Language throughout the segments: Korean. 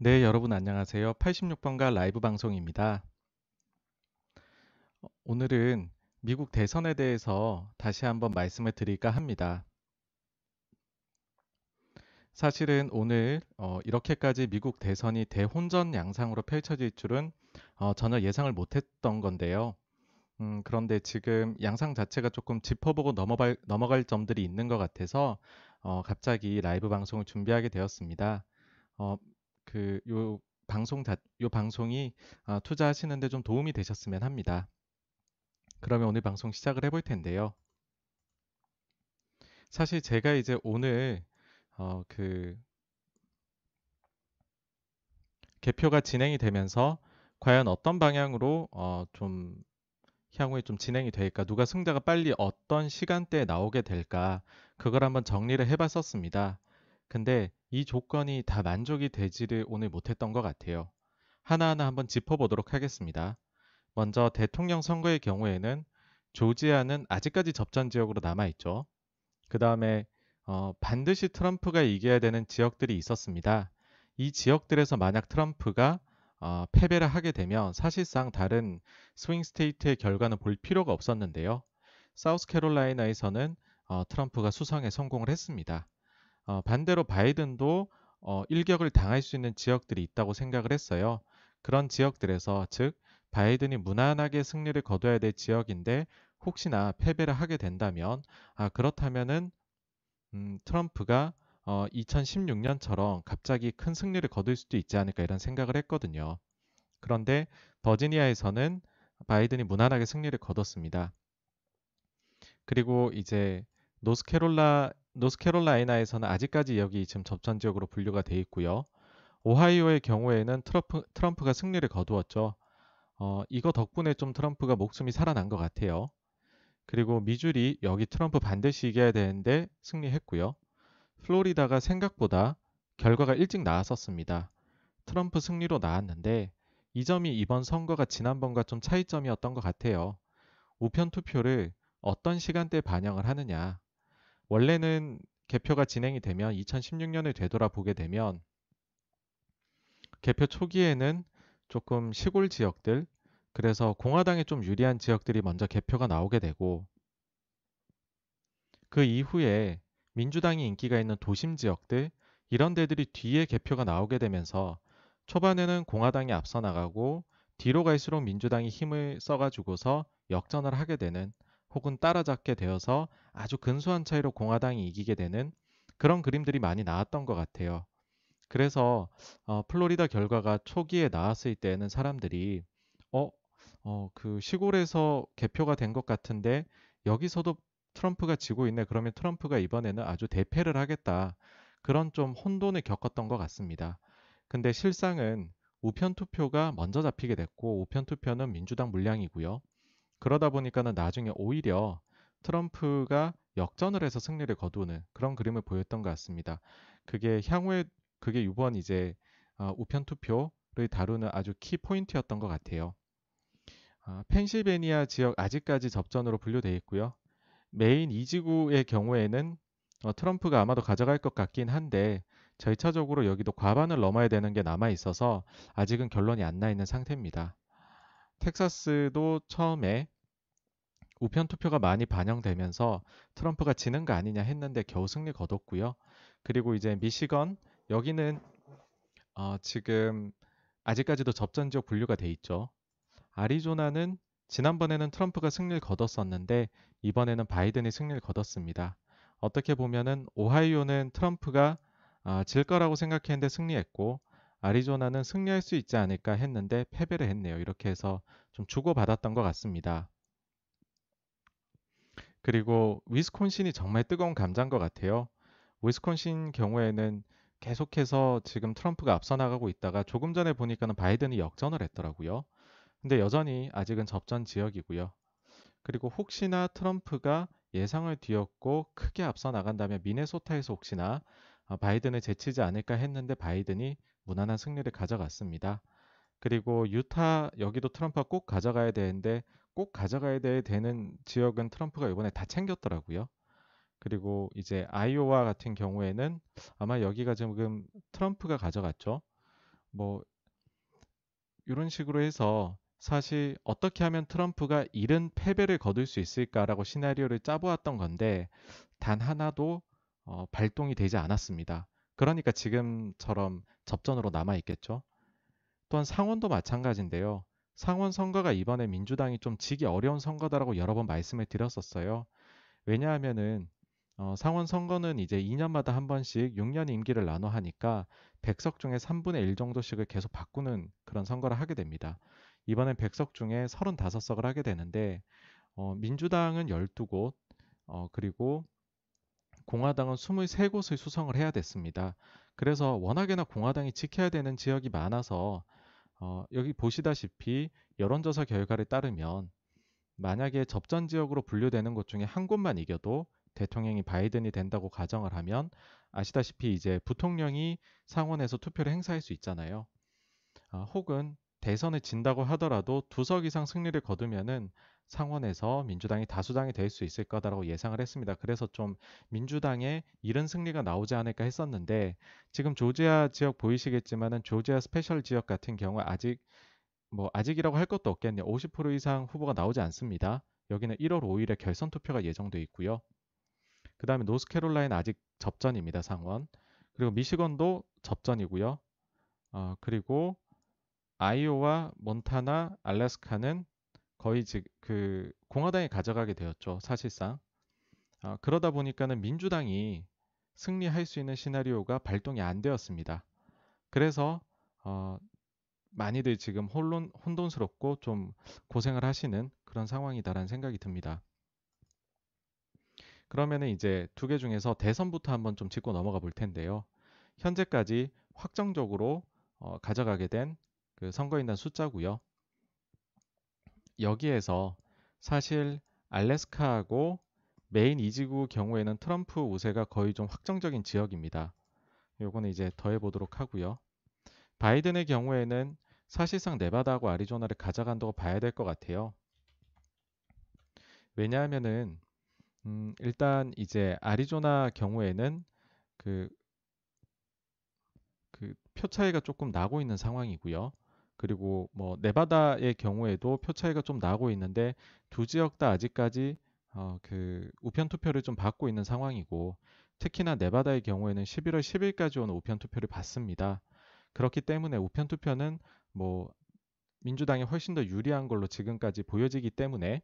네, 여러분 안녕하세요. 86번가 라이브 방송입니다. 어, 오늘은 미국 대선에 대해서 다시 한번 말씀을 드릴까 합니다. 사실은 오늘 어, 이렇게까지 미국 대선이 대혼전 양상으로 펼쳐질 줄은 어, 전혀 예상을 못했던 건데요. 음, 그런데 지금 양상 자체가 조금 짚어보고 넘어갈, 넘어갈 점들이 있는 것 같아서 어, 갑자기 라이브 방송을 준비하게 되었습니다. 어, 그요 방송 다, 요 방송이 어, 투자하시는데 좀 도움이 되셨으면 합니다. 그러면 오늘 방송 시작을 해볼 텐데요. 사실 제가 이제 오늘 어, 그 개표가 진행이 되면서 과연 어떤 방향으로 어, 좀 향후에 좀 진행이 될까, 누가 승자가 빨리 어떤 시간대에 나오게 될까, 그걸 한번 정리를 해봤었습니다. 근데 이 조건이 다 만족이 되지를 오늘 못했던 것 같아요. 하나하나 한번 짚어보도록 하겠습니다. 먼저 대통령 선거의 경우에는 조지아는 아직까지 접전 지역으로 남아있죠. 그 다음에 어, 반드시 트럼프가 이겨야 되는 지역들이 있었습니다. 이 지역들에서 만약 트럼프가 어, 패배를 하게 되면 사실상 다른 스윙 스테이트의 결과는 볼 필요가 없었는데요. 사우스캐롤라이나에서는 어, 트럼프가 수성에 성공을 했습니다. 어, 반대로 바이든도 어, 일격을 당할 수 있는 지역들이 있다고 생각을 했어요. 그런 지역들에서 즉 바이든이 무난하게 승리를 거둬야 될 지역인데 혹시나 패배를 하게 된다면 아 그렇다면은 음, 트럼프가 어, 2016년처럼 갑자기 큰 승리를 거둘 수도 있지 않을까 이런 생각을 했거든요. 그런데 버지니아에서는 바이든이 무난하게 승리를 거뒀습니다. 그리고 이제 노스캐롤라 노스캐롤라이나에서는 아직까지 여기 지금 접전 지역으로 분류가 돼 있고요. 오하이오의 경우에는 트럼프, 트럼프가 승리를 거두었죠. 어, 이거 덕분에 좀 트럼프가 목숨이 살아난 것 같아요. 그리고 미주리 여기 트럼프 반드시 이겨야 되는데 승리했고요. 플로리다가 생각보다 결과가 일찍 나왔었습니다. 트럼프 승리로 나왔는데 이 점이 이번 선거가 지난번과 좀 차이점이었던 것 같아요. 우편 투표를 어떤 시간대에 반영을 하느냐. 원래는 개표가 진행이 되면 2016년을 되돌아보게 되면 개표 초기에는 조금 시골 지역들, 그래서 공화당에 좀 유리한 지역들이 먼저 개표가 나오게 되고 그 이후에 민주당이 인기가 있는 도심 지역들 이런 데들이 뒤에 개표가 나오게 되면서 초반에는 공화당이 앞서 나가고 뒤로 갈수록 민주당이 힘을 써가지고서 역전을 하게 되는 혹은 따라잡게 되어서 아주 근소한 차이로 공화당이 이기게 되는 그런 그림들이 많이 나왔던 것 같아요. 그래서 어, 플로리다 결과가 초기에 나왔을 때는 사람들이 어, 어, 그 시골에서 개표가 된 것 같은데 여기서도 트럼프가 지고 있네. 그러면 트럼프가 이번에는 아주 대패를 하겠다. 그런 좀 혼돈을 겪었던 것 같습니다. 근데 실상은 우편 투표가 먼저 잡히게 됐고 우편 투표는 민주당 물량이고요. 그러다 보니까는 나중에 오히려 트럼프가 역전을 해서 승리를 거두는 그런 그림을 보였던 것 같습니다. 그게 향후에 그게 이번 이제 어, 우편 투표를 다루는 아주 키 포인트였던 것 같아요. 어, 펜실베니아 지역 아직까지 접전으로 분류되어 있고요. 메인 2지구의 경우에는 어, 트럼프가 아마도 가져갈 것 같긴 한데 절차적으로 여기도 과반을 넘어야 되는 게 남아 있어서 아직은 결론이 안 나 있는 상태입니다. 텍사스도 처음에 우편 투표가 많이 반영되면서 트럼프가 지는 거 아니냐 했는데 겨우 승리 거뒀고요. 그리고 이제 미시건 여기는 어, 지금 아직까지도 접전 지역 분류가 돼 있죠. 아리조나는 지난번에는 트럼프가 승리를 거뒀었는데 이번에는 바이든이 승리를 거뒀습니다. 어떻게 보면은 오하이오는 트럼프가 어, 질 거라고 생각했는데 승리했고 아리조나는 승리할 수 있지 않을까 했는데 패배를 했네요. 이렇게 해서 좀 주고받았던 것 같습니다. 그리고 위스콘신이 정말 뜨거운 감자인 것 같아요. 위스콘신 경우에는 계속해서 지금 트럼프가 앞서 나가고 있다가 조금 전에 보니까는 바이든이 역전을 했더라고요. 근데 여전히 아직은 접전 지역이고요. 그리고 혹시나 트럼프가 예상을 뒤엎고 크게 앞서 나간다면 미네소타에서 혹시나 어, 바이든을 제치지 않을까 했는데 바이든이 무난한 승리를 가져갔습니다. 그리고 유타 여기도 트럼프가 꼭 가져가야 되는데 꼭 가져가야 되는 지역은 트럼프가 이번에 다 챙겼더라고요. 그리고 이제 아이오와 같은 경우에는 아마 여기가 지금 트럼프가 가져갔죠. 뭐 이런 식으로 해서 사실 어떻게 하면 트럼프가 이른 패배를 거둘 수 있을까라고 시나리오를 짜보았던 건데 단 하나도 어, 발동이 되지 않았습니다. 그러니까 지금처럼 접전으로 남아 있겠죠. 또한 상원도 마찬가지인데요. 상원 선거가 이번에 민주당이 좀 지기 어려운 선거다라고 여러 번 말씀을 드렸었어요. 왜냐하면은 어, 상원 선거는 이제 2년마다 한 번씩 6년 임기를 나눠 하니까 100석 중에 3분의 1 정도씩을 계속 바꾸는 그런 선거를 하게 됩니다. 이번엔 100석 중에 35석을 하게 되는데 어, 민주당은 12곳 어, 그리고 공화당은 23곳을 수성을 해야 됐습니다. 그래서 워낙에나 공화당이 지켜야 되는 지역이 많아서 어, 여기 보시다시피 여론조사 결과를 따르면 만약에 접전 지역으로 분류되는 곳 중에 한 곳만 이겨도 대통령이 바이든이 된다고 가정을 하면 아시다시피 이제 부통령이 상원에서 투표를 행사할 수 있잖아요. 아, 혹은 대선을 진다고 하더라도 두석 이상 승리를 거두면은 상원에서 민주당이 다수당이 될 수 있을 거다라고 예상을 했습니다. 그래서 좀 민주당의 이른 승리가 나오지 않을까 했었는데 지금 조지아 지역 보이시겠지만은 조지아 special 지역 같은 경우 아직 뭐 아직이라고 할 것도 없겠네요. 50% 이상 후보가 나오지 않습니다. 여기는 1월 5일에 결선 투표가 예정돼 있고요. 그 다음에 노스캐롤라인 아직 접전입니다. 상원. 그리고 미시건도 접전이고요. 어, 그리고 아이오와 몬타나, 알래스카는 거의 그 공화당이 가져가게 되었죠. 사실상. 어, 그러다 보니까는 민주당이 승리할 수 있는 시나리오가 발동이 안 되었습니다. 그래서 어, 많이들 지금 혼론, 혼돈스럽고 좀 고생을 하시는 그런 상황이다라는 생각이 듭니다. 그러면은 이제 두 개 중에서 대선부터 한번 좀 짚고 넘어가 볼 텐데요. 현재까지 확정적으로 어, 가져가게 된 그 선거인단 숫자고요. 여기에서 사실 알래스카하고 메인 이지구 경우에는 트럼프 우세가 거의 좀 확정적인 지역입니다. 요거는 이제 더해 보도록 하고요. 바이든의 경우에는 사실상 네바다하고 아리조나를 가져간다고 봐야 될 것 같아요. 왜냐하면은 음, 일단 이제 아리조나 경우에는 그, 그 표 차이가 조금 나고 있는 상황이고요. 그리고 뭐 네바다의 경우에도 표 차이가 좀 나고 있는데 두 지역 다 아직까지 어, 그 우편 투표를 좀 받고 있는 상황이고 특히나 네바다의 경우에는 11월 10일까지 오는 우편 투표를 받습니다. 그렇기 때문에 우편 투표는 뭐 민주당이 훨씬 더 유리한 걸로 지금까지 보여지기 때문에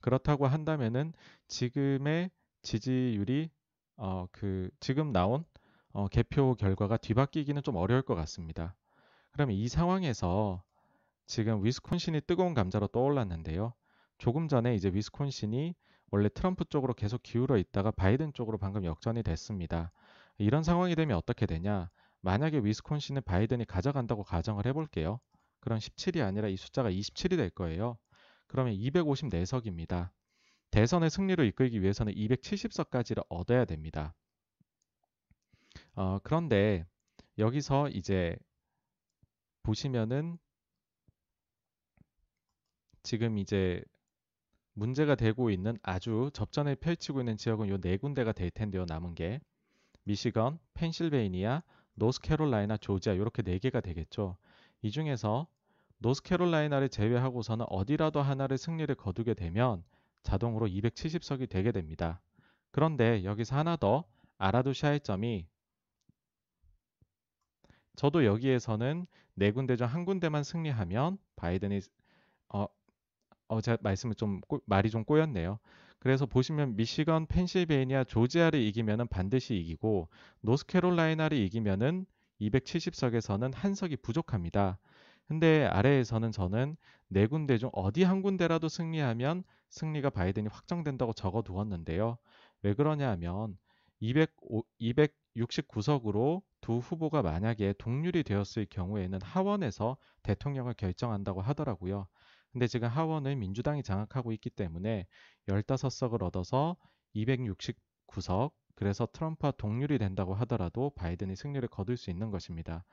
그렇다고 한다면은 지금의 지지율이 어, 그 지금 나온 어, 개표 결과가 뒤바뀌기는 좀 어려울 것 같습니다. 그러면 이 상황에서 지금 위스콘신이 뜨거운 감자로 떠올랐는데요. 조금 전에 이제 위스콘신이 원래 트럼프 쪽으로 계속 기울어 있다가 바이든 쪽으로 방금 역전이 됐습니다. 이런 상황이 되면 어떻게 되냐? 만약에 위스콘신을 바이든이 가져간다고 가정을 해볼게요. 그럼 17이 아니라 이 숫자가 27이 될 거예요. 그러면 254석입니다. 대선의 승리를 이끌기 위해서는 270석까지를 얻어야 됩니다. 어, 그런데 여기서 이제 보시면은 지금 이제 문제가 되고 있는 아주 접전을 펼치고 있는 지역은 요 네 군데가 될 텐데요. 남은 게 미시건, 펜실베이니아, 노스캐롤라이나, 조지아 이렇게 네 개가 되겠죠. 이 중에서 노스캐롤라이나를 제외하고서는 어디라도 하나를 승리를 거두게 되면 자동으로 270석이 되게 됩니다. 그런데 여기서 하나 더 알아두셔야 할 점이 저도 여기에서는 네 군데 중 한 군데만 승리하면 바이든이 어, 어 제가 말씀을 좀 꼬, 말이 좀 꼬였네요. 그래서 보시면 미시건, 펜실베이니아, 조지아를 이기면은 반드시 이기고 노스캐롤라이나를 이기면은 270석에서는 한 석이 부족합니다. 근데 아래에서는 저는 네 군데 중 어디 한 군데라도 승리하면 승리가 바이든이 확정된다고 적어 두었는데요. 왜 그러냐 하면 200, 269석으로 두 후보가 만약에 동률이 되었을 경우에는 하원에서 대통령을 결정한다고 하더라고요. 근데 지금 하원은 민주당이 장악하고 있기 때문에 15석을 얻어서 269석, 그래서 트럼프와 동률이 된다고 하더라도 바이든이 승리를 거둘 수 있는 것입니다.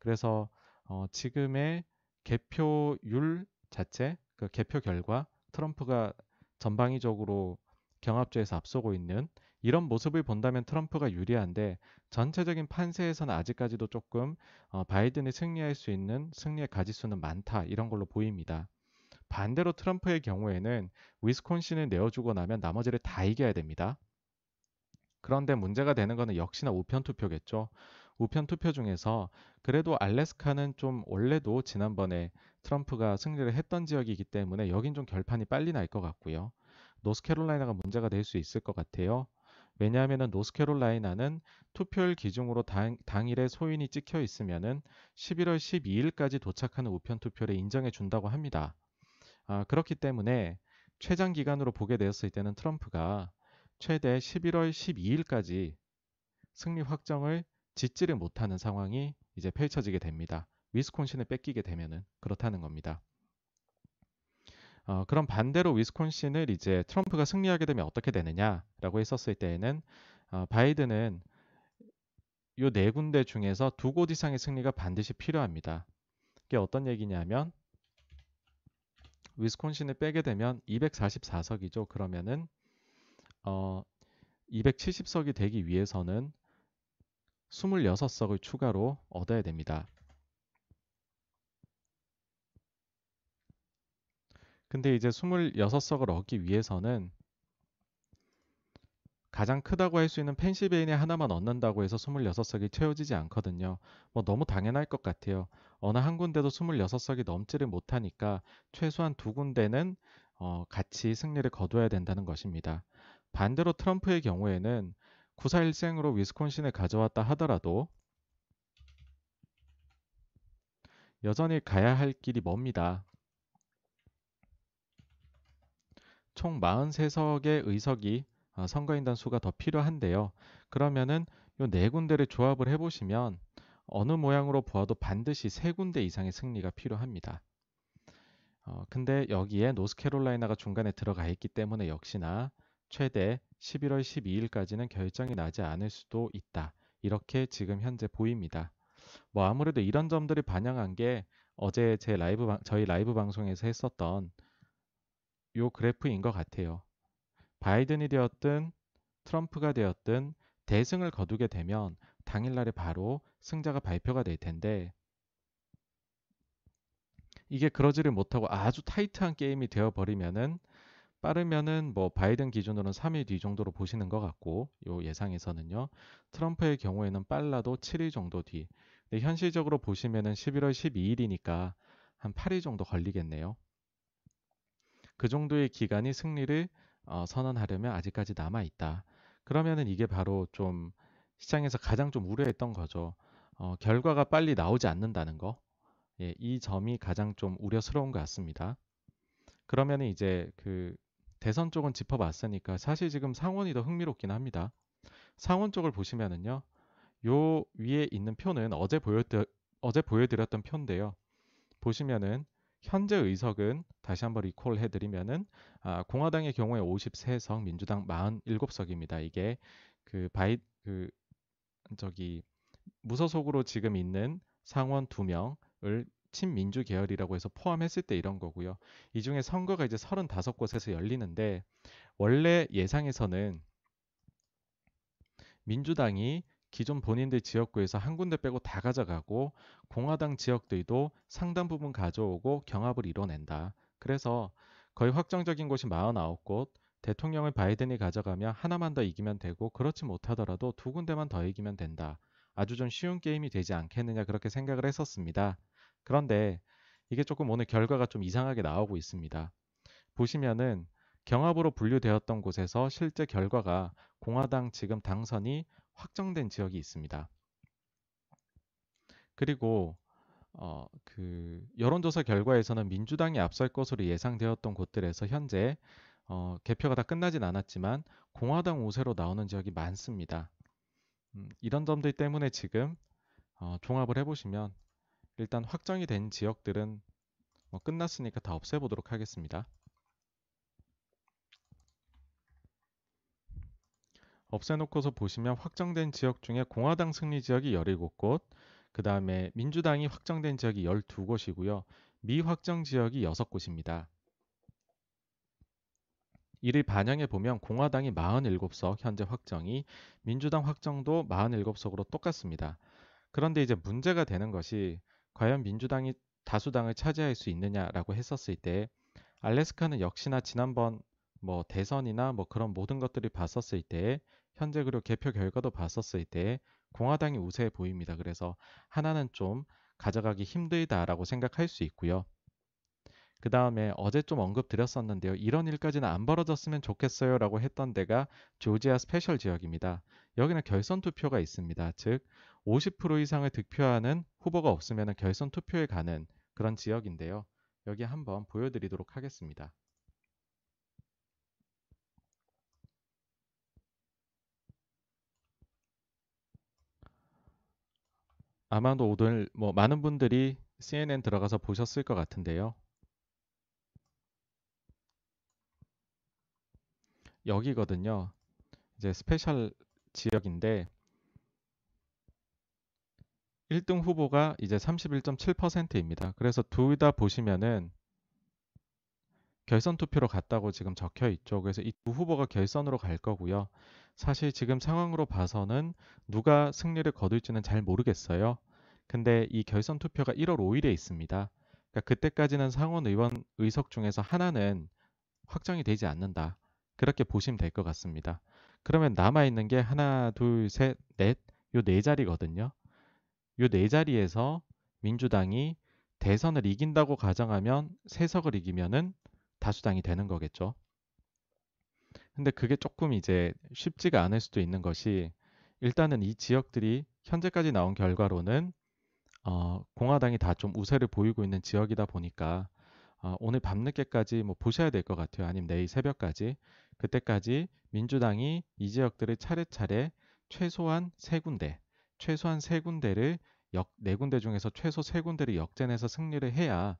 그래서 어, 지금의 개표율 자체, 그 개표 결과 트럼프가 전방위적으로 경합주에서 앞서고 있는 이런 모습을 본다면 트럼프가 유리한데 전체적인 판세에서는 아직까지도 조금 어, 바이든이 승리할 수 있는 승리의 가지수는 많다 이런 걸로 보입니다. 반대로 트럼프의 경우에는 위스콘신을 내어주고 나면 나머지를 다 이겨야 됩니다. 그런데 문제가 되는 것은 역시나 우편 투표겠죠. 우편 투표 중에서 그래도 알래스카는 좀 원래도 지난번에 트럼프가 승리를 했던 지역이기 때문에 여긴 좀 결판이 빨리 날 것 같고요. 노스캐롤라이나가 문제가 될 수 있을 것 같아요. 왜냐하면 노스캐롤라이나는 투표율 기준으로 당, 당일에 소인이 찍혀 있으면은 11월 12일까지 도착하는 우편 투표를 인정해 준다고 합니다. 아, 그렇기 때문에 최장 기간으로 보게 되었을 때는 트럼프가 최대 11월 12일까지 승리 확정을 짓지를 못하는 상황이 이제 펼쳐지게 됩니다. 위스콘신을 뺏기게 되면은 그렇다는 겁니다. 어, 그럼 반대로 위스콘신을 이제 트럼프가 승리하게 되면 어떻게 되느냐라고 했었을 때에는 어, 바이든은 이 네 군데 중에서 두 곳 이상의 승리가 반드시 필요합니다. 이게 어떤 얘기냐면 위스콘신을 빼게 되면 244석이죠. 그러면은 어, 270석이 되기 위해서는 26석을 추가로 얻어야 됩니다. 근데 이제 26석을 얻기 위해서는 가장 크다고 할 수 있는 펜실베이니아 하나만 얻는다고 해서 26석이 채워지지 않거든요. 뭐 너무 당연할 것 같아요. 어느 한 군데도 26석이 넘지를 못하니까 최소한 두 군데는 어, 같이 승리를 거둬야 된다는 것입니다. 반대로 트럼프의 경우에는 941생으로 위스콘신을 가져왔다 하더라도 여전히 가야 할 길이 멉니다. 총 43석의 의석이 어, 선거인단 수가 더 필요한데요. 그러면은 이네 군데를 조합을 해보시면 어느 모양으로 보아도 반드시 세 군데 이상의 승리가 필요합니다. 어, 근데 여기에 노스캐롤라이나가 중간에 들어가 있기 때문에 역시나 최대 11월 12일까지는 결정이 나지 않을 수도 있다. 이렇게 지금 현재 보입니다. 뭐 아무래도 이런 점들이 반영한 게 어제 제 라이브 저희 라이브 방송에서 했었던 요 그래프인 것 같아요. 바이든이 되었든 트럼프가 되었든 대승을 거두게 되면 당일날에 바로 승자가 발표가 될 텐데 이게 그러지를 못하고 아주 타이트한 게임이 되어버리면은 빠르면은 뭐 바이든 기준으로는 3일 뒤 정도로 보시는 것 같고 요 예상에서는요. 트럼프의 경우에는 빨라도 7일 정도 뒤. 근데 현실적으로 보시면은 11월 12일이니까 한 8일 정도 걸리겠네요. 그 정도의 기간이 승리를 어, 선언하려면 아직까지 남아 있다. 그러면은 이게 바로 좀 시장에서 가장 좀 우려했던 거죠. 어, 결과가 빨리 나오지 않는다는 거. 예, 이 점이 가장 좀 우려스러운 것 같습니다. 그러면은 이제 그 대선 쪽은 짚어봤으니까 사실 지금 상원이 더 흥미롭긴 합니다. 상원 쪽을 보시면은요. 요 위에 있는 표는 어제 보여드, 어제 보여드렸던 표인데요. 보시면은 현재 의석은 다시 한번 리콜 해드리면은 아, 공화당의 경우에 53석, 민주당 47석입니다. 이게 그 바이 그 저기 무소속으로 지금 있는 상원 2명을 친민주 계열이라고 해서 포함했을 때 이런 거고요. 이 중에 선거가 이제 35곳에서 열리는데 원래 예상에서는 민주당이 기존 본인들 지역구에서 한 군데 빼고 다 가져가고 공화당 지역들도 상당 부분 가져오고 경합을 이뤄낸다. 그래서 거의 확정적인 곳이 49곳, 대통령을 바이든이 가져가면 하나만 더 이기면 되고 그렇지 못하더라도 두 군데만 더 이기면 된다. 아주 좀 쉬운 게임이 되지 않겠느냐 그렇게 생각을 했었습니다. 그런데 이게 조금 오늘 결과가 좀 이상하게 나오고 있습니다. 보시면은 경합으로 분류되었던 곳에서 실제 결과가 공화당 지금 당선이 확정된 지역이 있습니다. 그리고 어, 그 여론조사 결과에서는 민주당이 앞설 것으로 예상되었던 곳들에서 현재 어, 개표가 다 끝나진 않았지만 공화당 우세로 나오는 지역이 많습니다. 음, 이런 점들 때문에 지금 어, 종합을 해보시면 일단 확정이 된 지역들은 뭐 끝났으니까 다 없애보도록 하겠습니다. 없애놓고서 보시면 확정된 지역 중에 공화당 승리 지역이 17곳, 그 다음에 민주당이 확정된 지역이 12곳이고요. 미확정 지역이 6곳입니다. 이를 반영해 보면 공화당이 47석 현재 확정이 민주당 확정도 47석으로 똑같습니다. 그런데 이제 문제가 되는 것이 과연 민주당이 다수당을 차지할 수 있느냐라고 했었을 때 알래스카는 역시나 지난번 뭐 대선이나 뭐 그런 모든 것들을 봤었을 때 현재 그리고 개표 결과도 봤었을 때 공화당이 우세해 보입니다. 그래서 하나는 좀 가져가기 힘들다라고 생각할 수 있고요. 그 다음에 어제 좀 언급 드렸었는데요. 이런 일까지는 안 벌어졌으면 좋겠어요 라고 했던 데가 조지아 special 지역입니다. 여기는 결선 투표가 있습니다. 즉, 50% 이상을 득표하는 후보가 없으면 결선 투표에 가는 그런 지역인데요. 여기 한번 보여드리도록 하겠습니다. 아마도 오늘 뭐 많은 분들이 CNN 들어가서 보셨을 것 같은데요. 여기거든요. 이제 special 지역인데 1등 후보가 이제 31.7%입니다. 그래서 둘 다 보시면은 결선 투표로 갔다고 지금 적혀 있죠. 그래서 이 두 후보가 결선으로 갈 거고요. 사실 지금 상황으로 봐서는 누가 승리를 거둘지는 잘 모르겠어요. 근데 이 결선 투표가 1월 5일에 있습니다. 그러니까 그때까지는 상원 의원 의석 중에서 하나는 확정이 되지 않는다. 그렇게 보시면 될 것 같습니다. 그러면 남아 있는 게 하나, 둘, 셋, 넷, 요 네 자리거든요. 요 네 자리에서 민주당이 대선을 이긴다고 가정하면 세석을 이기면은 다수당이 되는 거겠죠. 근데 그게 조금 이제 쉽지가 않을 수도 있는 것이 일단은 이 지역들이 현재까지 나온 결과로는 어, 공화당이 다 좀 우세를 보이고 있는 지역이다 보니까 어, 오늘 밤늦게까지 뭐 보셔야 될 것 같아요. 아니면 내일 새벽까지 그때까지 민주당이 이 지역들을 차례차례 최소한 세 군데, 최소한 세 군데를 역, 네 군데 중에서 최소 세 군데를 역전해서 승리를 해야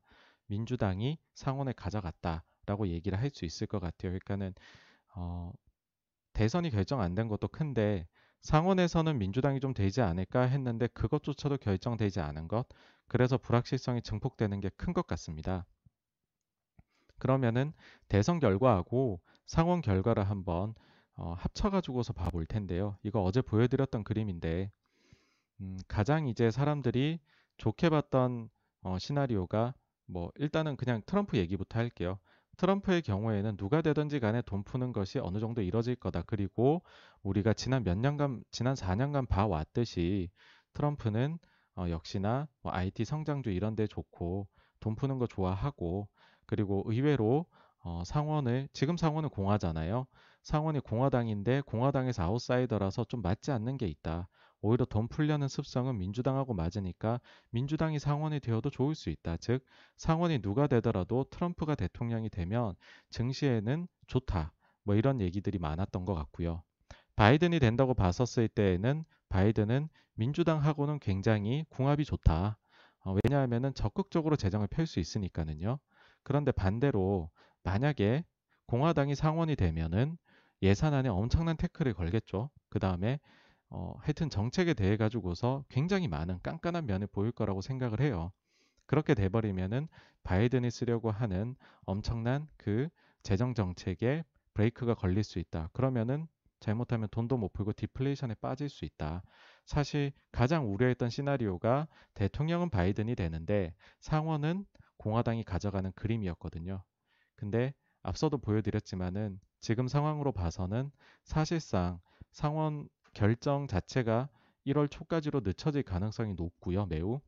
민주당이 상원에 가져갔다라고 얘기를 할 수 있을 것 같아요. 그러니까는 어, 대선이 결정 안 된 것도 큰데 상원에서는 민주당이 좀 되지 않을까 했는데 그것조차도 결정되지 않은 것, 그래서 불확실성이 증폭되는 게 큰 것 같습니다. 그러면은 대선 결과하고 상원 결과를 한번 어, 합쳐가지고서 봐볼 텐데요. 이거 어제 보여드렸던 그림인데 음, 가장 이제 사람들이 좋게 봤던 어, 시나리오가 뭐 일단은 그냥 트럼프 얘기부터 할게요. 트럼프의 경우에는 누가 되든지 간에 돈 푸는 것이 어느 정도 이뤄질 거다. 그리고 우리가 지난 몇 년간, 지난 4년간 봐왔듯이 트럼프는 어, 역시나 뭐 IT 성장주 이런 데 좋고 돈 푸는 거 좋아하고 그리고 의외로 어, 상원을 지금 상원은 공화잖아요. 상원이 공화당인데 공화당에서 아웃사이더라서 좀 맞지 않는 게 있다. 오히려 돈 풀려는 습성은 민주당하고 맞으니까 민주당이 상원이 되어도 좋을 수 있다. 즉 상원이 누가 되더라도 트럼프가 대통령이 되면 증시에는 좋다. 뭐 이런 얘기들이 많았던 것 같고요. 바이든이 된다고 봤었을 때에는 바이든은 민주당하고는 굉장히 궁합이 좋다. 어, 왜냐하면 적극적으로 재정을 펼 수 있으니까는요. 그런데 반대로 만약에 공화당이 상원이 되면은 예산안에 엄청난 태클을 걸겠죠. 그 다음에 어, 하여튼 정책에 대해 가지고서 굉장히 많은 깐깐한 면을 보일 거라고 생각을 해요. 그렇게 돼버리면은 바이든이 쓰려고 하는 엄청난 그 재정 정책에 브레이크가 걸릴 수 있다. 그러면은 잘못하면 돈도 못 풀고 디플레이션에 빠질 수 있다. 사실 가장 우려했던 시나리오가 대통령은 바이든이 되는데 상원은 공화당이 가져가는 그림이었거든요. 근데 앞서도 보여드렸지만은 지금 상황으로 봐서는 사실상 상원 결정 자체가 1월 초까지로 늦춰질 가능성이 높고요, 매우.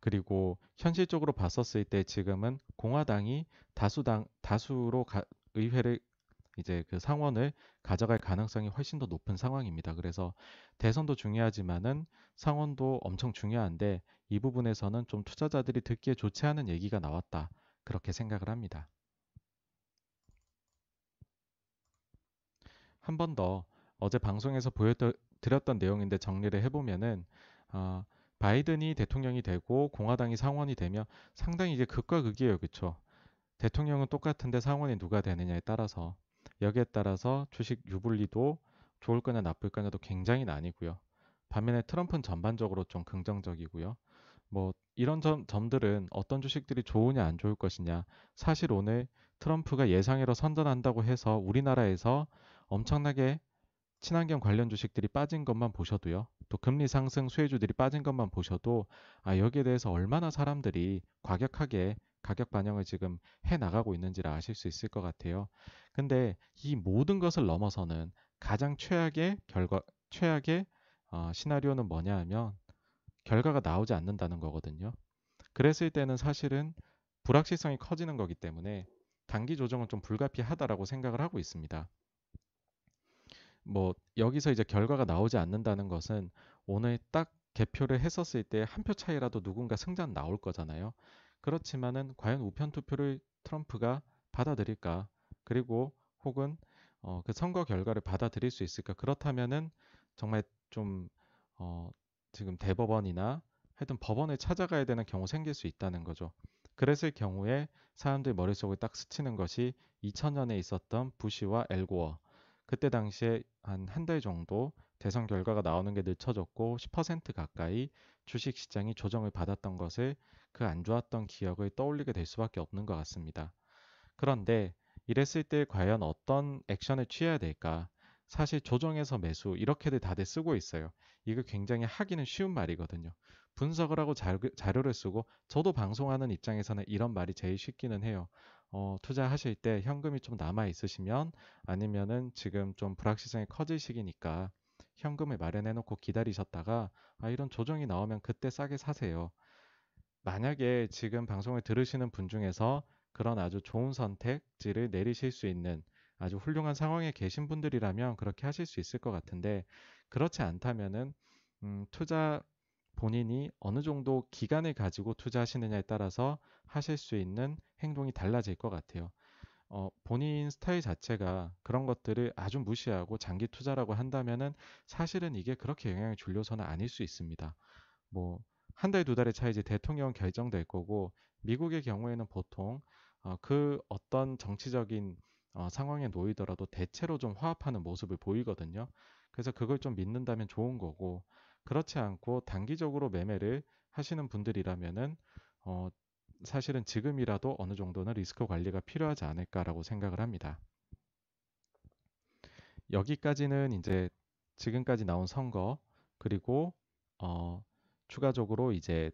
그리고 현실적으로 봤었을 때 지금은 공화당이 다수당 다수로 가, 의회를 이제 그 상원을 가져갈 가능성이 훨씬 더 높은 상황입니다. 그래서 대선도 중요하지만은 상원도 엄청 중요한데 이 부분에서는 좀 투자자들이 듣기에 좋지 않은 얘기가 나왔다. 그렇게 생각을 합니다. 한 번 더 어제 방송에서 보여드렸던 내용인데 정리를 해보면은 어, 바이든이 대통령이 되고 공화당이 상원이 되면 상당히 이제 극과 극이에요, 그렇죠? 대통령은 똑같은데 상원이 누가 되느냐에 따라서 여기에 따라서 주식 유불리도 좋을 거냐 나쁠 거냐도 굉장히 나뉘고요. 반면에 트럼프는 전반적으로 좀 긍정적이고요. 뭐 이런 점, 점들은 어떤 주식들이 좋으냐 안 좋을 것이냐 사실 오늘 트럼프가 예상외로 선전한다고 해서 우리나라에서 엄청나게 친환경 관련 주식들이 빠진 것만 보셔도요. 또 금리 상승 수혜주들이 빠진 것만 보셔도 아 여기에 대해서 얼마나 사람들이 과격하게 가격 반영을 지금 해 나가고 있는지를 아실 수 있을 것 같아요. 근데 이 모든 것을 넘어서는 가장 최악의 결과 최악의 어, 시나리오는 뭐냐 하면 결과가 나오지 않는다는 거거든요. 그랬을 때는 사실은 불확실성이 커지는 거기 때문에 단기 조정은 좀 불가피하다라고 생각을 하고 있습니다. 뭐 여기서 이제 결과가 나오지 않는다는 것은 오늘 딱 개표를 했었을 때 한 표 차이라도 누군가 승자 나올 거잖아요. 그렇지만은 과연 우편 투표를 트럼프가 받아들일까? 그리고 혹은 어, 그 선거 결과를 받아들일 수 있을까? 그렇다면은 정말 좀 어, 지금 대법원이나 하여튼 법원을 찾아가야 되는 경우 생길 수 있다는 거죠. 그랬을 경우에 사람들 머릿속에 딱 스치는 것이 2000년에 있었던 부시와 엘고어 그때 당시에 한 한 달 정도 대선 결과가 나오는 게 늦춰졌고 10% 가까이 주식 시장이 조정을 받았던 것을 그 안 좋았던 기억을 떠올리게 될 수밖에 없는 것 같습니다. 그런데 이랬을 때 과연 어떤 액션을 취해야 될까? 사실 조정에서 매수 이렇게들 다들 쓰고 있어요. 이거 굉장히 하기는 쉬운 말이거든요. 분석을 하고 자료를 쓰고 저도 방송하는 입장에서는 이런 말이 제일 쉽기는 해요. 어, 투자하실 때 현금이 좀 남아 있으시면 아니면은 지금 좀 불확실성이 커질 시기니까 현금을 마련해 놓고 기다리셨다가 아, 이런 조정이 나오면 그때 싸게 사세요. 만약에 지금 방송을 들으시는 분 중에서 그런 아주 좋은 선택지를 내리실 수 있는 아주 훌륭한 상황에 계신 분들이라면 그렇게 하실 수 있을 것 같은데 그렇지 않다면은 음, 투자 본인이 어느 정도 기간을 가지고 투자하시느냐에 따라서 하실 수 있는 행동이 달라질 것 같아요. 어, 본인 스타일 자체가 그런 것들을 아주 무시하고 장기 투자라고 한다면은 사실은 이게 그렇게 영향을 줄려서는 아닐 수 있습니다. 뭐, 한 달, 두 달의 차이지 대통령 결정될 거고, 미국의 경우에는 보통 어, 그 어떤 정치적인 어, 상황에 놓이더라도 대체로 좀 화합하는 모습을 보이거든요. 그래서 그걸 좀 믿는다면 좋은 거고, 그렇지 않고 단기적으로 매매를 하시는 분들이라면은 어, 사실은 지금이라도 어느 정도는 리스크 관리가 필요하지 않을까라고 생각을 합니다. 여기까지는 이제 지금까지 나온 선거 그리고 어, 추가적으로 이제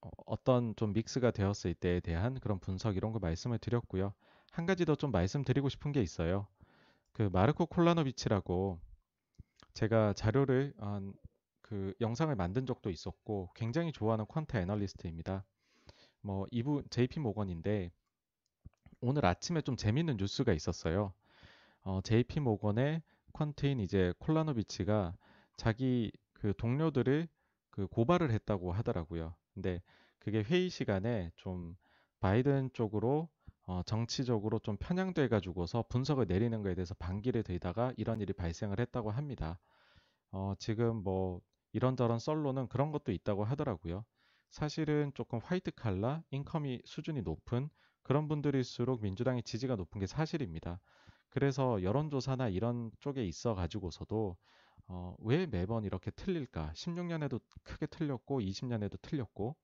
어, 어떤 좀 믹스가 되었을 때에 대한 그런 분석 이런 거 말씀을 드렸고요. 한 가지 더 좀 말씀드리고 싶은 게 있어요. 그 마르코 콜라노비치라고 제가 자료를 한 그 영상을 만든 적도 있었고 굉장히 좋아하는 퀀트 애널리스트입니다. 뭐 이분 JP 모건인데 오늘 아침에 좀 재밌는 뉴스가 있었어요. 어, JP 모건의 퀀트인 이제 콜라노비치가 자기 그 동료들을 그 고발을 했다고 하더라고요. 근데 그게 회의 시간에 좀 바이든 쪽으로 어, 정치적으로 좀 편향돼 가지고서 분석을 내리는 거에 대해서 반기를 들다가 이런 일이 발생을 했다고 합니다. 어, 지금 뭐 이런저런 썰로는 그런 것도 있다고 하더라고요. 사실은 조금 화이트 칼라, 인컴이 수준이 높은 그런 분들일수록 민주당의 지지가 높은 게 사실입니다. 그래서 여론조사나 이런 쪽에 있어 가지고서도 어, 왜 매번 이렇게 틀릴까? 16년에도 크게 틀렸고 20년에도 틀렸고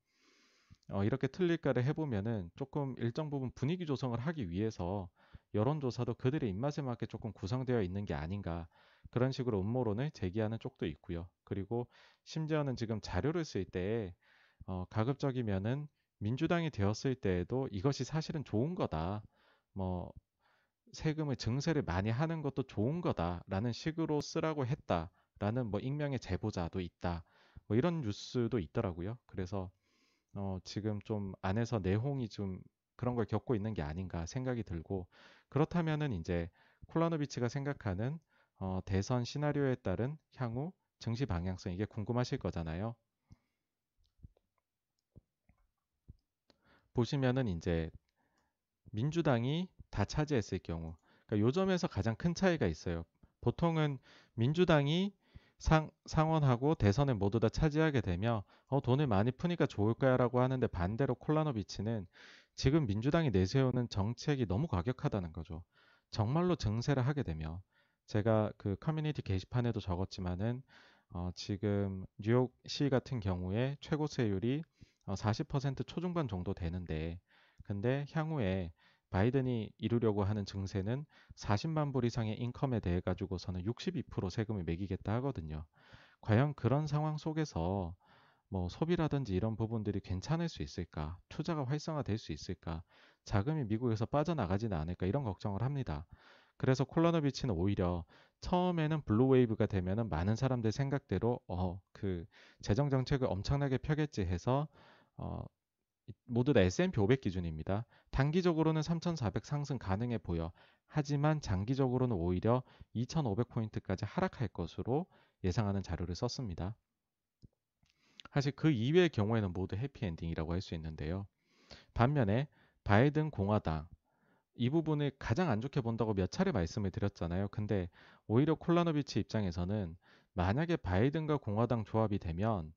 어, 이렇게 틀릴까를 해보면은 조금 일정 부분 분위기 조성을 하기 위해서 여론조사도 그들의 입맛에 맞게 조금 구성되어 있는 게 아닌가 그런 식으로 음모론을 제기하는 쪽도 있고요. 그리고 심지어는 지금 자료를 쓸때 어, 가급적이면은 민주당이 되었을 때에도 이것이 사실은 좋은 거다. 뭐 세금을 증세를 많이 하는 것도 좋은 거다라는 식으로 쓰라고 했다라는 뭐 익명의 제보자도 있다. 뭐 이런 뉴스도 있더라고요. 그래서 어, 지금 좀 안에서 내홍이 좀 그런 걸 겪고 있는 게 아닌가 생각이 들고 그렇다면은 이제 콜라노비치가 생각하는 어, 대선 시나리오에 따른 향후 증시 방향성 이게 궁금하실 거잖아요. 보시면은 이제 민주당이 다 차지했을 경우 그러니까 요 점에서 가장 큰 차이가 있어요. 보통은 민주당이 상, 상원하고 대선을 모두 다 차지하게 되면 어, 돈을 많이 푸니까 좋을 거야라고 하는데 반대로 콜라노비치는 지금 민주당이 내세우는 정책이 너무 과격하다는 거죠. 정말로 증세를 하게 되면 제가 그 커뮤니티 게시판에도 적었지만은 어, 지금 뉴욕시 같은 경우에 최고 세율이 어, 40% 초중반 정도 되는데 근데 향후에 바이든이 이루려고 하는 증세는 40만 불 이상의 인컴에 대해 가지고서는 62% 세금을 매기겠다 하거든요. 과연 그런 상황 속에서 뭐 소비라든지 이런 부분들이 괜찮을 수 있을까? 투자가 활성화될 수 있을까? 자금이 미국에서 빠져나가지는 않을까? 이런 걱정을 합니다. 그래서 콜라노비치는 오히려 처음에는 blue wave가 되면은 많은 사람들 생각대로 어 그 재정 정책을 엄청나게 펴겠지 해서 어 모두 다 S&P 500 기준입니다. 단기적으로는 3,400 상승 가능해 보여. 하지만 장기적으로는 오히려 2,500 포인트까지 하락할 것으로 예상하는 자료를 썼습니다. 사실 그 이외의 경우에는 모두 해피엔딩이라고 할 수 있는데요. 반면에 바이든 공화당 이 부분을 가장 안 좋게 본다고 몇 차례 말씀을 드렸잖아요. 근데 오히려 콜라노비치 입장에서는 만약에 바이든과 공화당 조합이 되면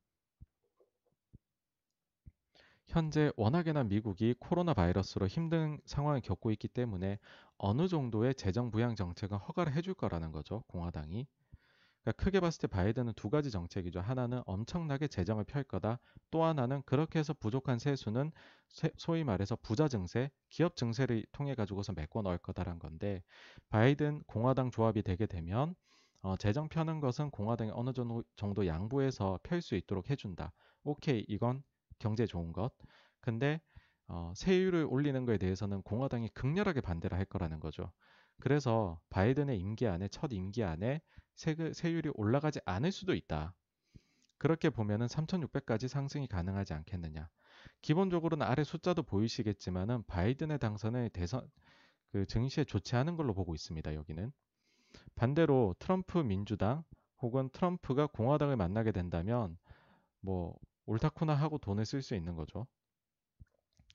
현재 워낙에나 미국이 코로나 바이러스로 힘든 상황을 겪고 있기 때문에 어느 정도의 재정 부양 정책은 허가를 해줄 거라는 거죠. 공화당이. 그러니까 크게 봤을 때 바이든은 두 가지 정책이죠. 하나는 엄청나게 재정을 펼 거다. 또 하나는 그렇게 해서 부족한 세수는 소위 말해서 부자 증세, 기업 증세를 통해 가지고서 메꿔 넣을 거다란 건데 바이든 공화당 조합이 되게 되면 어, 재정 펴는 것은 공화당이 어느 정도 양보해서 펼 수 있도록 해준다. 오케이, 이건 경제 좋은 것. 근데 어, 세율을 올리는 것에 대해서는 공화당이 극렬하게 반대를 할 거라는 거죠. 그래서 바이든의 임기 안에 첫 임기 안에 세그, 세율이 올라가지 않을 수도 있다. 그렇게 보면은 3,600까지 상승이 가능하지 않겠느냐. 기본적으로는 아래 숫자도 보이시겠지만은 바이든의 당선을 대선 그 증시에 좋지 않은 걸로 보고 있습니다. 여기는 반대로 트럼프 민주당 혹은 트럼프가 공화당을 만나게 된다면 뭐 옳다쿠나 하고 돈을 쓸 수 있는 거죠.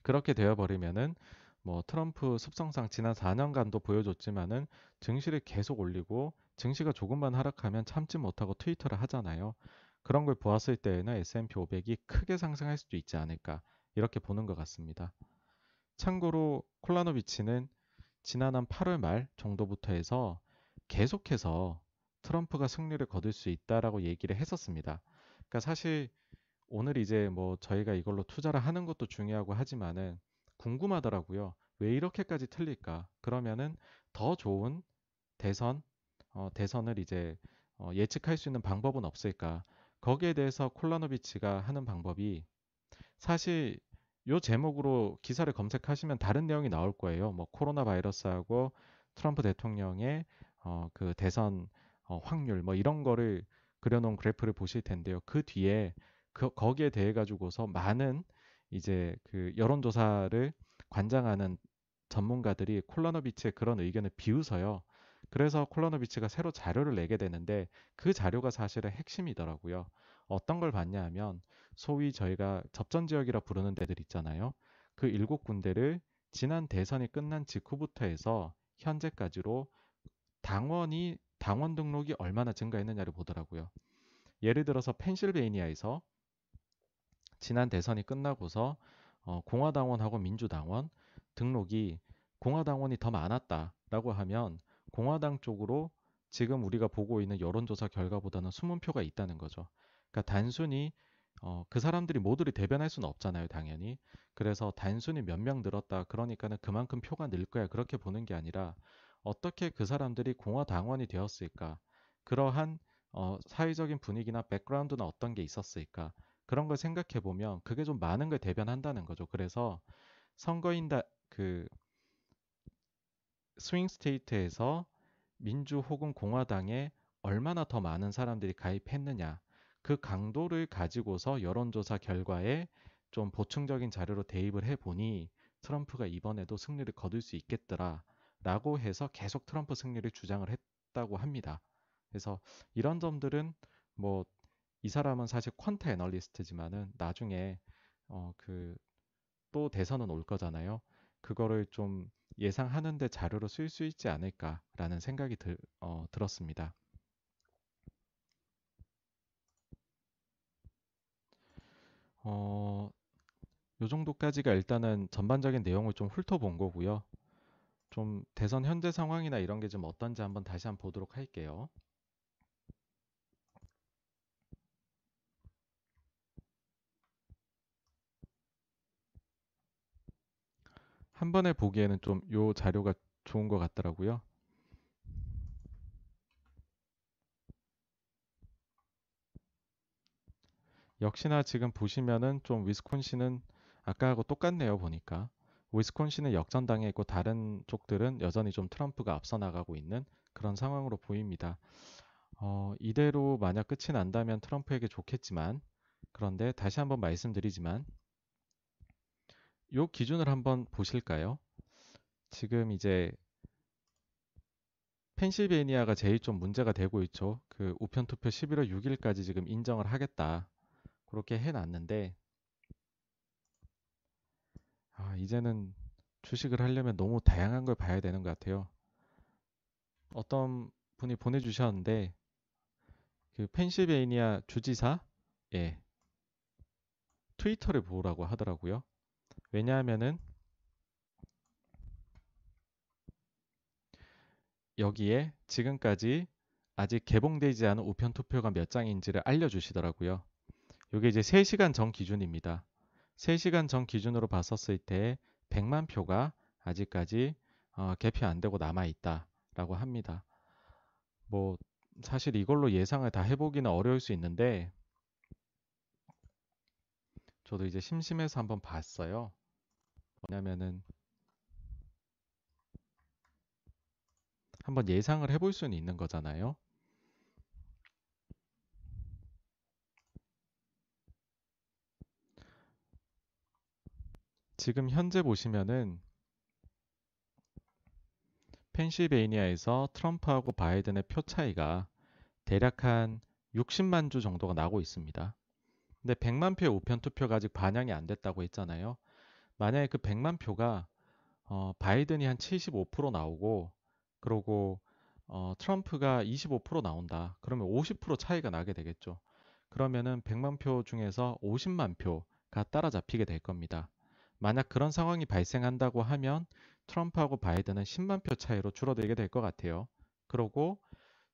그렇게 되어 버리면은 뭐 트럼프 습성상 지난 4년간도 보여줬지만은 증시를 계속 올리고 증시가 조금만 하락하면 참지 못하고 트위터를 하잖아요. 그런 걸 보았을 때에는 S&P 500이 크게 상승할 수도 있지 않을까 이렇게 보는 것 같습니다. 참고로 콜라노비치는 지난 한 8월 말 정도부터 해서 계속해서 트럼프가 승리를 거둘 수 있다라고 얘기를 했었습니다. 그러니까 사실 오늘 이제 뭐 저희가 이걸로 투자를 하는 것도 중요하고 하지만은 궁금하더라고요. 왜 이렇게까지 틀릴까? 그러면은 더 좋은 대선, 어, 대선을 이제 어, 예측할 수 있는 방법은 없을까? 거기에 대해서 콜라노비치가 하는 방법이 사실 요 제목으로 기사를 검색하시면 다른 내용이 나올 거예요. 뭐 코로나 바이러스하고 트럼프 대통령의 어, 그 대선 어, 확률 뭐 이런 거를 그려놓은 그래프를 보실 텐데요. 그 뒤에 그, 거기에 대해 가지고서 많은 이제 그 여론조사를 관장하는 전문가들이 콜라노비치의 그런 의견을 비웃어요. 그래서 콜라노비치가 새로 자료를 내게 되는데 그 자료가 사실은 핵심이더라고요. 어떤 걸 봤냐 하면 소위 저희가 접전 지역이라 부르는 데들 있잖아요. 그 일곱 군데를 지난 대선이 끝난 직후부터 해서 현재까지로 당원이 당원 등록이 얼마나 증가했느냐를 보더라고요. 예를 들어서 펜실베이니아에서 지난 대선이 끝나고서 어, 공화당원하고 민주당원 등록이 공화당원이 더 많았다라고 하면 공화당 쪽으로 지금 우리가 보고 있는 여론조사 결과보다는 숨은 표가 있다는 거죠. 그러니까 단순히 어, 그 사람들이 모두를 대변할 수는 없잖아요, 당연히. 그래서 단순히 몇 명 늘었다. 그러니까는 그만큼 표가 늘 거야. 그렇게 보는 게 아니라 어떻게 그 사람들이 공화당원이 되었을까? 그러한 어, 사회적인 분위기나 백그라운드는 어떤 게 있었을까? 그런 걸 생각해 보면 그게 좀 많은 걸 대변한다는 거죠. 그래서 선거인다 그 스윙 스테이트에서 민주 혹은 공화당에 얼마나 더 많은 사람들이 가입했느냐 그 강도를 가지고서 여론조사 결과에 좀 보충적인 자료로 대입을 해 보니 트럼프가 이번에도 승리를 거둘 수 있겠더라 라고 해서 계속 트럼프 승리를 주장을 했다고 합니다. 그래서 이런 점들은 뭐 이 사람은 사실 퀀트 애널리스트지만은 나중에 어 그 또 대선은 올 거잖아요. 그거를 좀 예상하는데 자료로 쓸 수 있지 않을까라는 생각이 들, 어, 들었습니다. 어, 요 정도까지가 일단은 전반적인 내용을 좀 훑어본 거고요. 좀 대선 현재 상황이나 이런 게 좀 어떤지 한번 다시 한번 보도록 할게요. 한 번에 보기에는 좀 요 자료가 좋은 것 같더라고요. 역시나 지금 보시면은 좀 위스콘신은 아까하고 똑같네요 보니까 위스콘신은 역전당해 있고 다른 쪽들은 여전히 좀 트럼프가 앞서 나가고 있는 그런 상황으로 보입니다. 어, 이대로 만약 끝이 난다면 트럼프에게 좋겠지만 그런데 다시 한번 말씀드리지만 요 기준을 한번 보실까요? 지금 이제 펜실베니아가 제일 좀 문제가 되고 있죠. 그 우편 투표 11월 6일까지 지금 인정을 하겠다. 그렇게 해놨는데 아, 이제는 주식을 하려면 너무 다양한 걸 봐야 되는 것 같아요. 어떤 분이 보내주셨는데 그 펜실베이니아 주지사 예 트위터를 보라고 하더라고요. 왜냐하면은 여기에 지금까지 아직 개봉되지 않은 우편 투표가 몇 장인지를 알려주시더라고요. 이게 이제 3시간 전 기준입니다. 3시간 전 기준으로 봤었을 때 100만 표가 아직까지 어, 개표 안 되고 남아 있다라고 합니다. 뭐 사실 이걸로 예상을 다 해보기는 어려울 수 있는데 저도 이제 심심해서 한번 봤어요. 뭐냐면은 한번 예상을 해볼 수는 있는 거잖아요. 지금 현재 보시면은 펜실베이니아에서 트럼프하고 바이든의 표 차이가 대략 한 60만 주 정도가 나고 있습니다. 근데 100만 표의 우편 투표가 아직 반영이 안 됐다고 했잖아요. 만약에 그 100만 표가 어, 바이든이 한 75% 나오고 그러고 어, 트럼프가 25% 나온다. 그러면 50% 차이가 나게 되겠죠. 그러면은 100만 표 중에서 50만 표가 따라잡히게 될 겁니다. 만약 그런 상황이 발생한다고 하면 트럼프하고 바이든은 10만 표 차이로 줄어들게 될 것 같아요. 그러고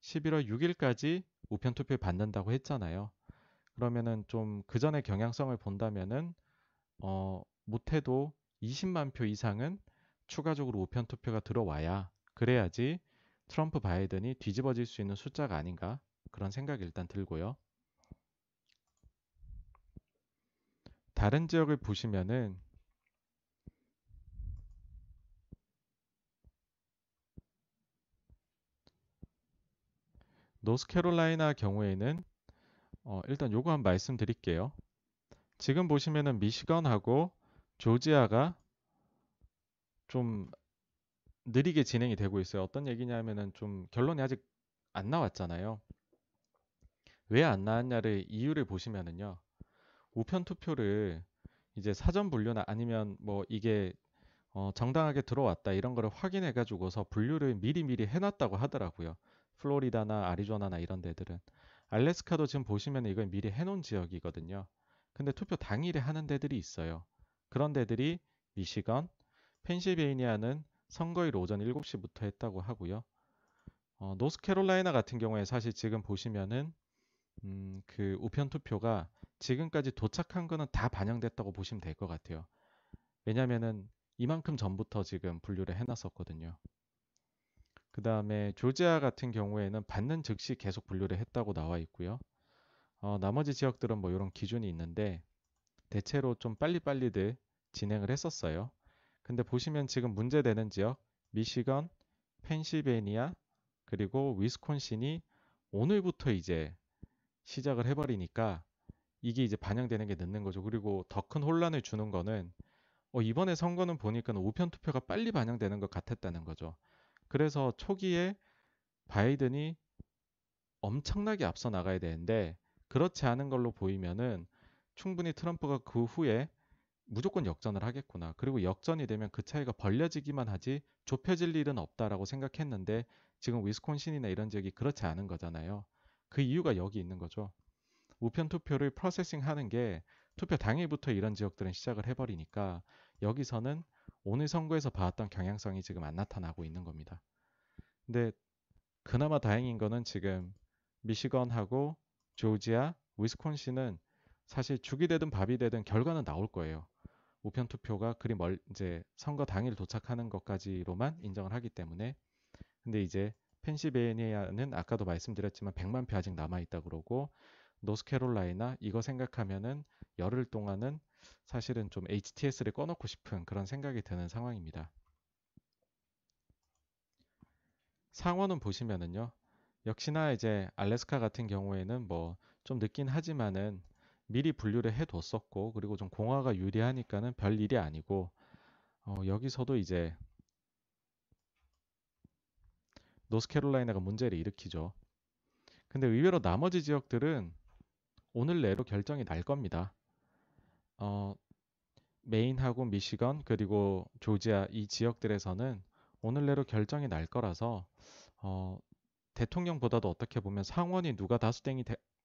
11월 6일까지 우편 투표 받는다고 했잖아요. 그러면은 좀 그 전의 경향성을 본다면은 어, 못해도 20만 표 이상은 추가적으로 우편 투표가 들어와야 그래야지 트럼프 바이든이 뒤집어질 수 있는 숫자가 아닌가 그런 생각이 일단 들고요. 다른 지역을 보시면은 노스캐롤라이나 경우에는 어, 일단 요거 한 말씀드릴게요. 지금 보시면은 미시건하고 조지아가 좀 느리게 진행이 되고 있어요. 어떤 얘기냐면은 좀 결론이 아직 안 나왔잖아요. 왜 안 나왔냐를 이유를 보시면은요. 우편 투표를 이제 사전 분류나 아니면 뭐 이게 어 정당하게 들어왔다 이런 거를 확인해 가지고서 분류를 미리미리 해 놨다고 하더라고요. 플로리다나 아리조나나 이런 데들은 알래스카도 지금 보시면 이건 미리 해 놓은 지역이거든요. 근데 투표 당일에 하는 데들이 있어요. 그런 데들이 미시건, 펜실베이니아는 선거일 오전 7시부터 했다고 하고요. 어, 노스캐롤라이나 같은 경우에 사실 지금 보시면은 음, 그 우편 투표가 지금까지 도착한 거는 다 반영됐다고 보시면 될 것 같아요. 왜냐면은 이만큼 전부터 지금 분류를 해놨었거든요. 그 다음에 조지아 같은 경우에는 받는 즉시 계속 분류를 했다고 나와 있고요. 어, 나머지 지역들은 뭐 이런 기준이 있는데 대체로 좀 빨리빨리들 진행을 했었어요. 근데 보시면 지금 문제되는 지역 미시건, 펜실베니아 그리고 위스콘신이 오늘부터 이제 시작을 해버리니까 이게 이제 반영되는 게 늦는 거죠. 그리고 더 큰 혼란을 주는 거는 어, 이번에 선거는 보니까 우편 투표가 빨리 반영되는 것 같았다는 거죠. 그래서 초기에 바이든이 엄청나게 앞서 나가야 되는데 그렇지 않은 걸로 보이면은 충분히 트럼프가 그 후에 무조건 역전을 하겠구나. 그리고 역전이 되면 그 차이가 벌려지기만 하지 좁혀질 일은 없다라고 생각했는데 지금 위스콘신이나 이런 지역이 그렇지 않은 거잖아요. 그 이유가 여기 있는 거죠. 우편 투표를 프로세싱 하는 게 투표 당일부터 이런 지역들은 시작을 해버리니까 여기서는 오늘 선거에서 봐왔던 경향성이 지금 안 나타나고 있는 겁니다. 근데 그나마 다행인 거는 지금 미시건하고 조지아, 위스콘신은 사실 죽이 되든 밥이 되든 결과는 나올 거예요. 우편 투표가 그리 멀 이제 선거 당일 도착하는 것까지로만 인정을 하기 때문에 근데 이제 펜시베니아는 아까도 말씀드렸지만 100만 표 아직 남아 있다 그러고 노스캐롤라이나 이거 생각하면은 열흘 동안은 사실은 좀 HTS를 꺼놓고 싶은 그런 생각이 드는 상황입니다. 상원은 보시면은요. 역시나 이제 알래스카 같은 경우에는 뭐 좀 늦긴 하지만은 미리 분류를 해뒀었고 그리고 좀 공화가 유리하니까는 별 일이 아니고 어, 여기서도 이제 노스캐롤라이나가 문제를 일으키죠. 근데 의외로 나머지 지역들은 오늘 내로 결정이 날 겁니다. 어, 메인하고 미시건 그리고 조지아 이 지역들에서는 오늘 내로 결정이 날 거라서 어, 대통령보다도 어떻게 보면 상원이 누가 다수땡이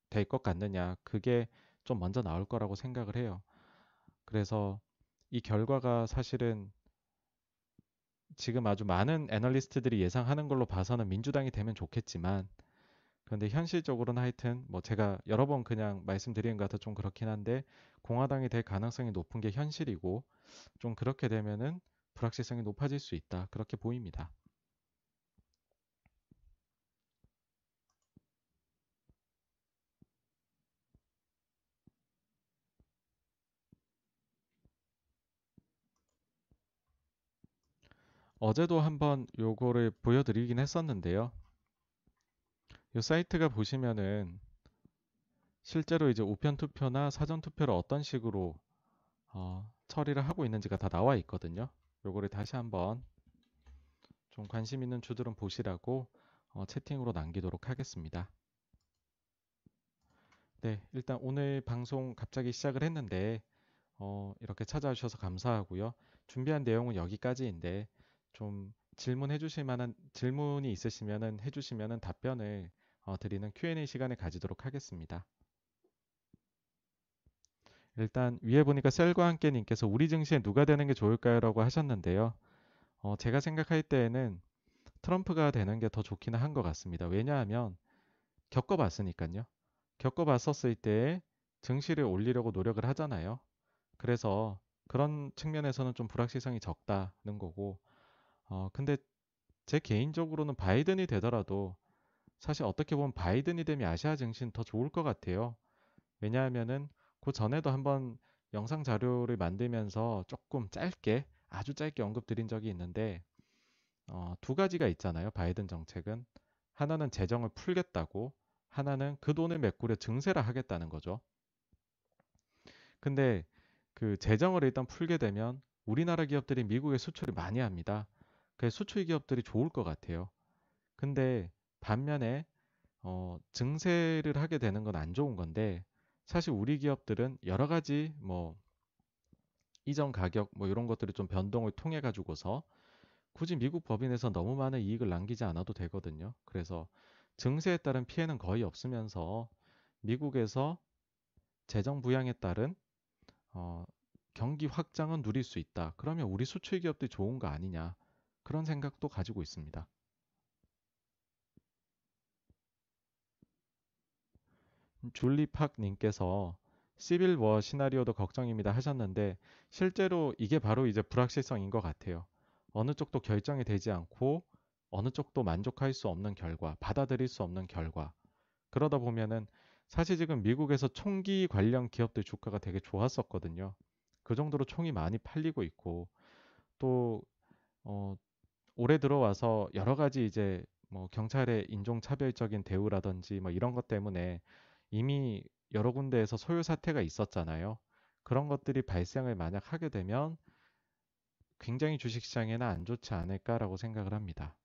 될 것 같느냐 그게 좀 먼저 나올 거라고 생각을 해요. 그래서 이 결과가 사실은 지금 아주 많은 애널리스트들이 예상하는 걸로 봐서는 민주당이 되면 좋겠지만 그런데 현실적으로는 하여튼 뭐 제가 여러 번 그냥 말씀드리는 것 같아 좀 그렇긴 한데 공화당이 될 가능성이 높은 게 현실이고 좀 그렇게 되면은 불확실성이 높아질 수 있다 그렇게 보입니다. 어제도 한번 요거를 보여드리긴 했었는데요. 이 사이트가 보시면은 실제로 이제 우편 투표나 사전 투표를 어떤 식으로 어, 처리를 하고 있는지가 다 나와 있거든요. 요거를 다시 한번 좀 관심 있는 주들은 보시라고 어, 채팅으로 남기도록 하겠습니다. 네, 일단 오늘 방송 갑자기 시작을 했는데 어, 이렇게 찾아와 주셔서 감사하고요. 준비한 내용은 여기까지인데 좀 질문해 주실 만한 질문이 있으시면은 해 주시면은 답변을 어, 드리는 Q&A 시간을 가지도록 하겠습니다. 일단 위에 보니까 셀과 함께 님께서 우리 증시에 누가 되는 게 좋을까요? 라고 하셨는데요. 어, 제가 생각할 때에는 트럼프가 되는 게 더 좋기는 한 것 같습니다. 왜냐하면 겪어봤으니까요. 겪어봤었을 때 증시를 올리려고 노력을 하잖아요. 그래서 그런 측면에서는 좀 불확실성이 적다는 거고 어, 근데 제 개인적으로는 바이든이 되더라도 사실 어떻게 보면 바이든이 되면 아시아 증시는 더 좋을 것 같아요. 왜냐하면은 그 전에도 한번 영상 자료를 만들면서 조금 짧게 아주 짧게 언급드린 적이 있는데 어, 두 가지가 있잖아요. 바이든 정책은 하나는 재정을 풀겠다고 하나는 그 돈을 메꾸려 증세를 하겠다는 거죠. 근데 그 재정을 일단 풀게 되면 우리나라 기업들이 미국에 수출을 많이 합니다. 그 수출 기업들이 좋을 것 같아요. 근데 반면에 어, 증세를 하게 되는 건 안 좋은 건데 사실 우리 기업들은 여러 가지 뭐 이전 가격 뭐 이런 것들이 좀 변동을 통해 가지고서 굳이 미국 법인에서 너무 많은 이익을 남기지 않아도 되거든요. 그래서 증세에 따른 피해는 거의 없으면서 미국에서 재정 부양에 따른 어, 경기 확장은 누릴 수 있다. 그러면 우리 수출 기업들이 좋은 거 아니냐. 그런 생각도 가지고 있습니다. 줄리팍 님께서 시빌워 시나리오도 걱정입니다 하셨는데 실제로 이게 바로 이제 불확실성인 것 같아요. 어느 쪽도 결정이 되지 않고 어느 쪽도 만족할 수 없는 결과, 받아들일 수 없는 결과. 그러다 보면은 사실 지금 미국에서 총기 관련 기업들 주가가 되게 좋았었거든요. 그 정도로 총이 많이 팔리고 있고 또 어, 올해 들어와서 여러 가지 이제 뭐 경찰의 인종차별적인 대우라든지 뭐 이런 것 때문에 이미 여러 군데에서 소요 사태가 있었잖아요. 그런 것들이 발생을 만약 하게 되면 굉장히 주식시장에는 안 좋지 않을까라고 생각을 합니다.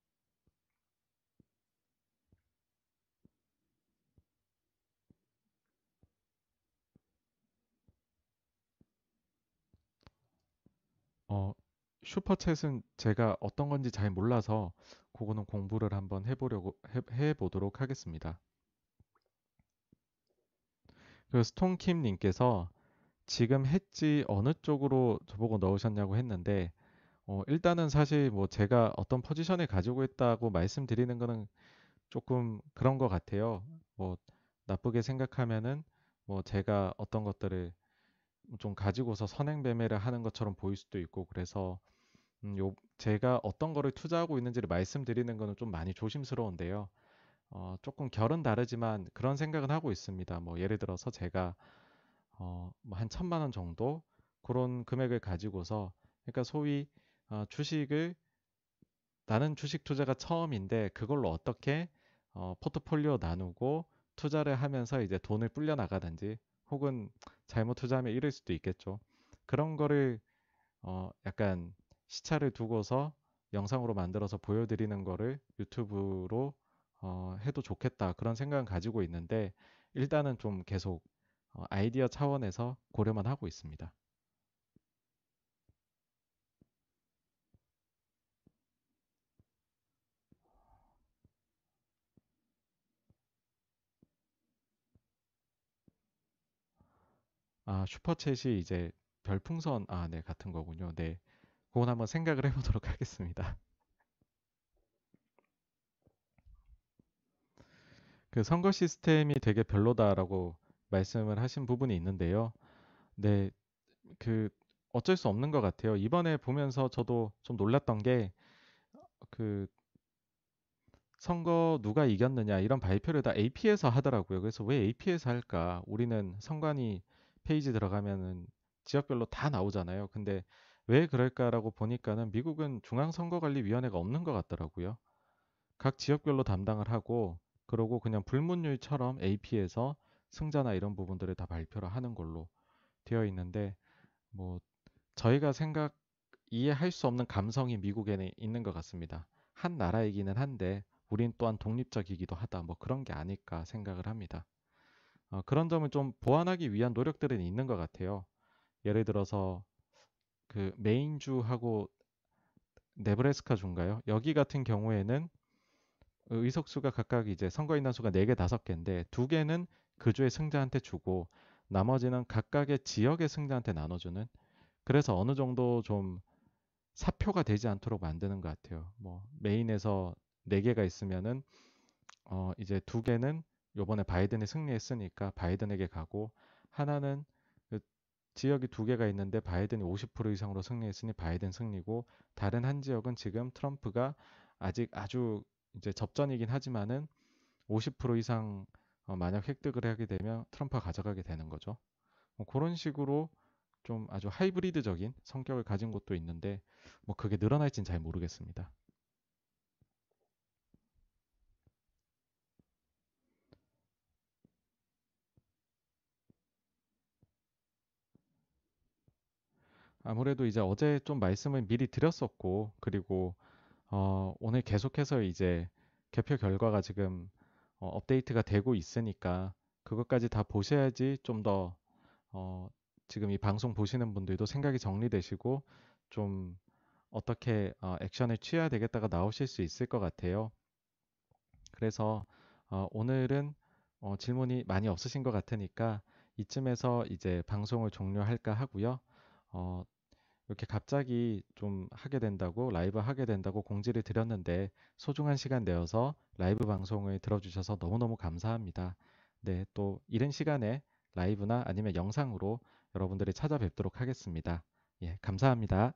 어, 슈퍼챗은 제가 어떤 건지 잘 몰라서 그거는 공부를 한번 해보려고 해, 보도록 하겠습니다. 그 스톤킴 님께서 지금 했지 어느 쪽으로 저보고 넣으셨냐고 했는데 어, 일단은 사실 뭐 제가 어떤 포지션을 가지고 있다고 말씀드리는 거는 조금 그런 것 같아요. 뭐 나쁘게 생각하면은 뭐 제가 어떤 것들을 좀 가지고서 선행 매매를 하는 것처럼 보일 수도 있고 그래서 음, 요 제가 어떤 거를 투자하고 있는지를 말씀드리는 거는 좀 많이 조심스러운데요. 어, 조금 결은 다르지만 그런 생각은 하고 있습니다. 뭐 예를 들어서 제가 어, 뭐한 천만 원 정도 그런 금액을 가지고서 그러니까 소위 어, 주식을 나는 주식 투자가 처음인데 그걸로 어떻게 어, 포트폴리오 나누고 투자를 하면서 이제 돈을 불려 나가든지 혹은 잘못 투자하면 잃을 수도 있겠죠. 그런 거를 어, 약간 시차를 두고서 영상으로 만들어서 보여드리는 거를 유튜브로 어, 해도 좋겠다 그런 생각은 가지고 있는데 일단은 좀 계속 어, 아이디어 차원에서 고려만 하고 있습니다. 아, 슈퍼챗이 이제 별풍선, 아, 네, 같은 거군요. 네. 그건 한번 생각을 해보도록 하겠습니다. 그 선거 시스템이 되게 별로다라고 말씀을 하신 부분이 있는데요. 네, 그 어쩔 수 없는 것 같아요. 이번에 보면서 저도 좀 놀랐던 게 그 선거 누가 이겼느냐 이런 발표를 다 AP에서 하더라고요. 그래서 왜 AP에서 할까? 우리는 선관위 페이지 들어가면은 지역별로 다 나오잖아요. 근데 왜 그럴까라고 보니까는 미국은 중앙선거관리위원회가 없는 것 같더라고요. 각 지역별로 담당을 하고 그러고 그냥 불문율처럼 AP에서 승자나 이런 부분들을 다 발표를 하는 걸로 되어 있는데 뭐 저희가 생각 이해할 수 없는 감성이 미국에는 있는 것 같습니다. 한 나라이기는 한데 우린 또한 독립적이기도 하다. 뭐 그런 게 아닐까 생각을 합니다. 어, 그런 점을 좀 보완하기 위한 노력들은 있는 것 같아요. 예를 들어서 그 메인주하고 네브래스카 주인가요? 여기 같은 경우에는 의석수가 각각 이제 선거인단 수가 4개, 5개인데 두 개는 그 주의 승자한테 주고 나머지는 각각의 지역의 승자한테 나눠주는 그래서 어느 정도 좀 사표가 되지 않도록 만드는 것 같아요. 뭐 메인에서 4개가 있으면은 어 이제 두 개는 요번에 바이든이 승리했으니까 바이든에게 가고 하나는 그 지역이 두 개가 있는데 바이든이 50% 이상으로 승리했으니 바이든 승리고 다른 한 지역은 지금 트럼프가 아직 아주 이제 접전이긴 하지만은 50% 이상 어, 만약 획득을 하게 되면 트럼프가 가져가게 되는 거죠. 뭐 그런 식으로 좀 아주 하이브리드적인 성격을 가진 곳도 있는데 뭐 그게 늘어날지는 잘 모르겠습니다. 아무래도 이제 어제 좀 말씀을 미리 드렸었고 그리고 어, 오늘 계속해서 이제 개표 결과가 지금 어, 업데이트가 되고 있으니까 그것까지 다 보셔야지 좀 더 어, 지금 이 방송 보시는 분들도 생각이 정리되시고 좀 어떻게 어, 액션을 취해야 되겠다가 나오실 수 있을 것 같아요. 그래서 어, 오늘은 어, 질문이 많이 없으신 것 같으니까 이쯤에서 이제 방송을 종료할까 하고요. 어, 이렇게 갑자기 좀 하게 된다고 라이브 하게 된다고 공지를 드렸는데 소중한 시간 내어서 라이브 방송을 들어주셔서 너무너무 감사합니다. 네, 또 이른 시간에 라이브나 아니면 영상으로 여러분들이 찾아뵙도록 하겠습니다. 예, 감사합니다.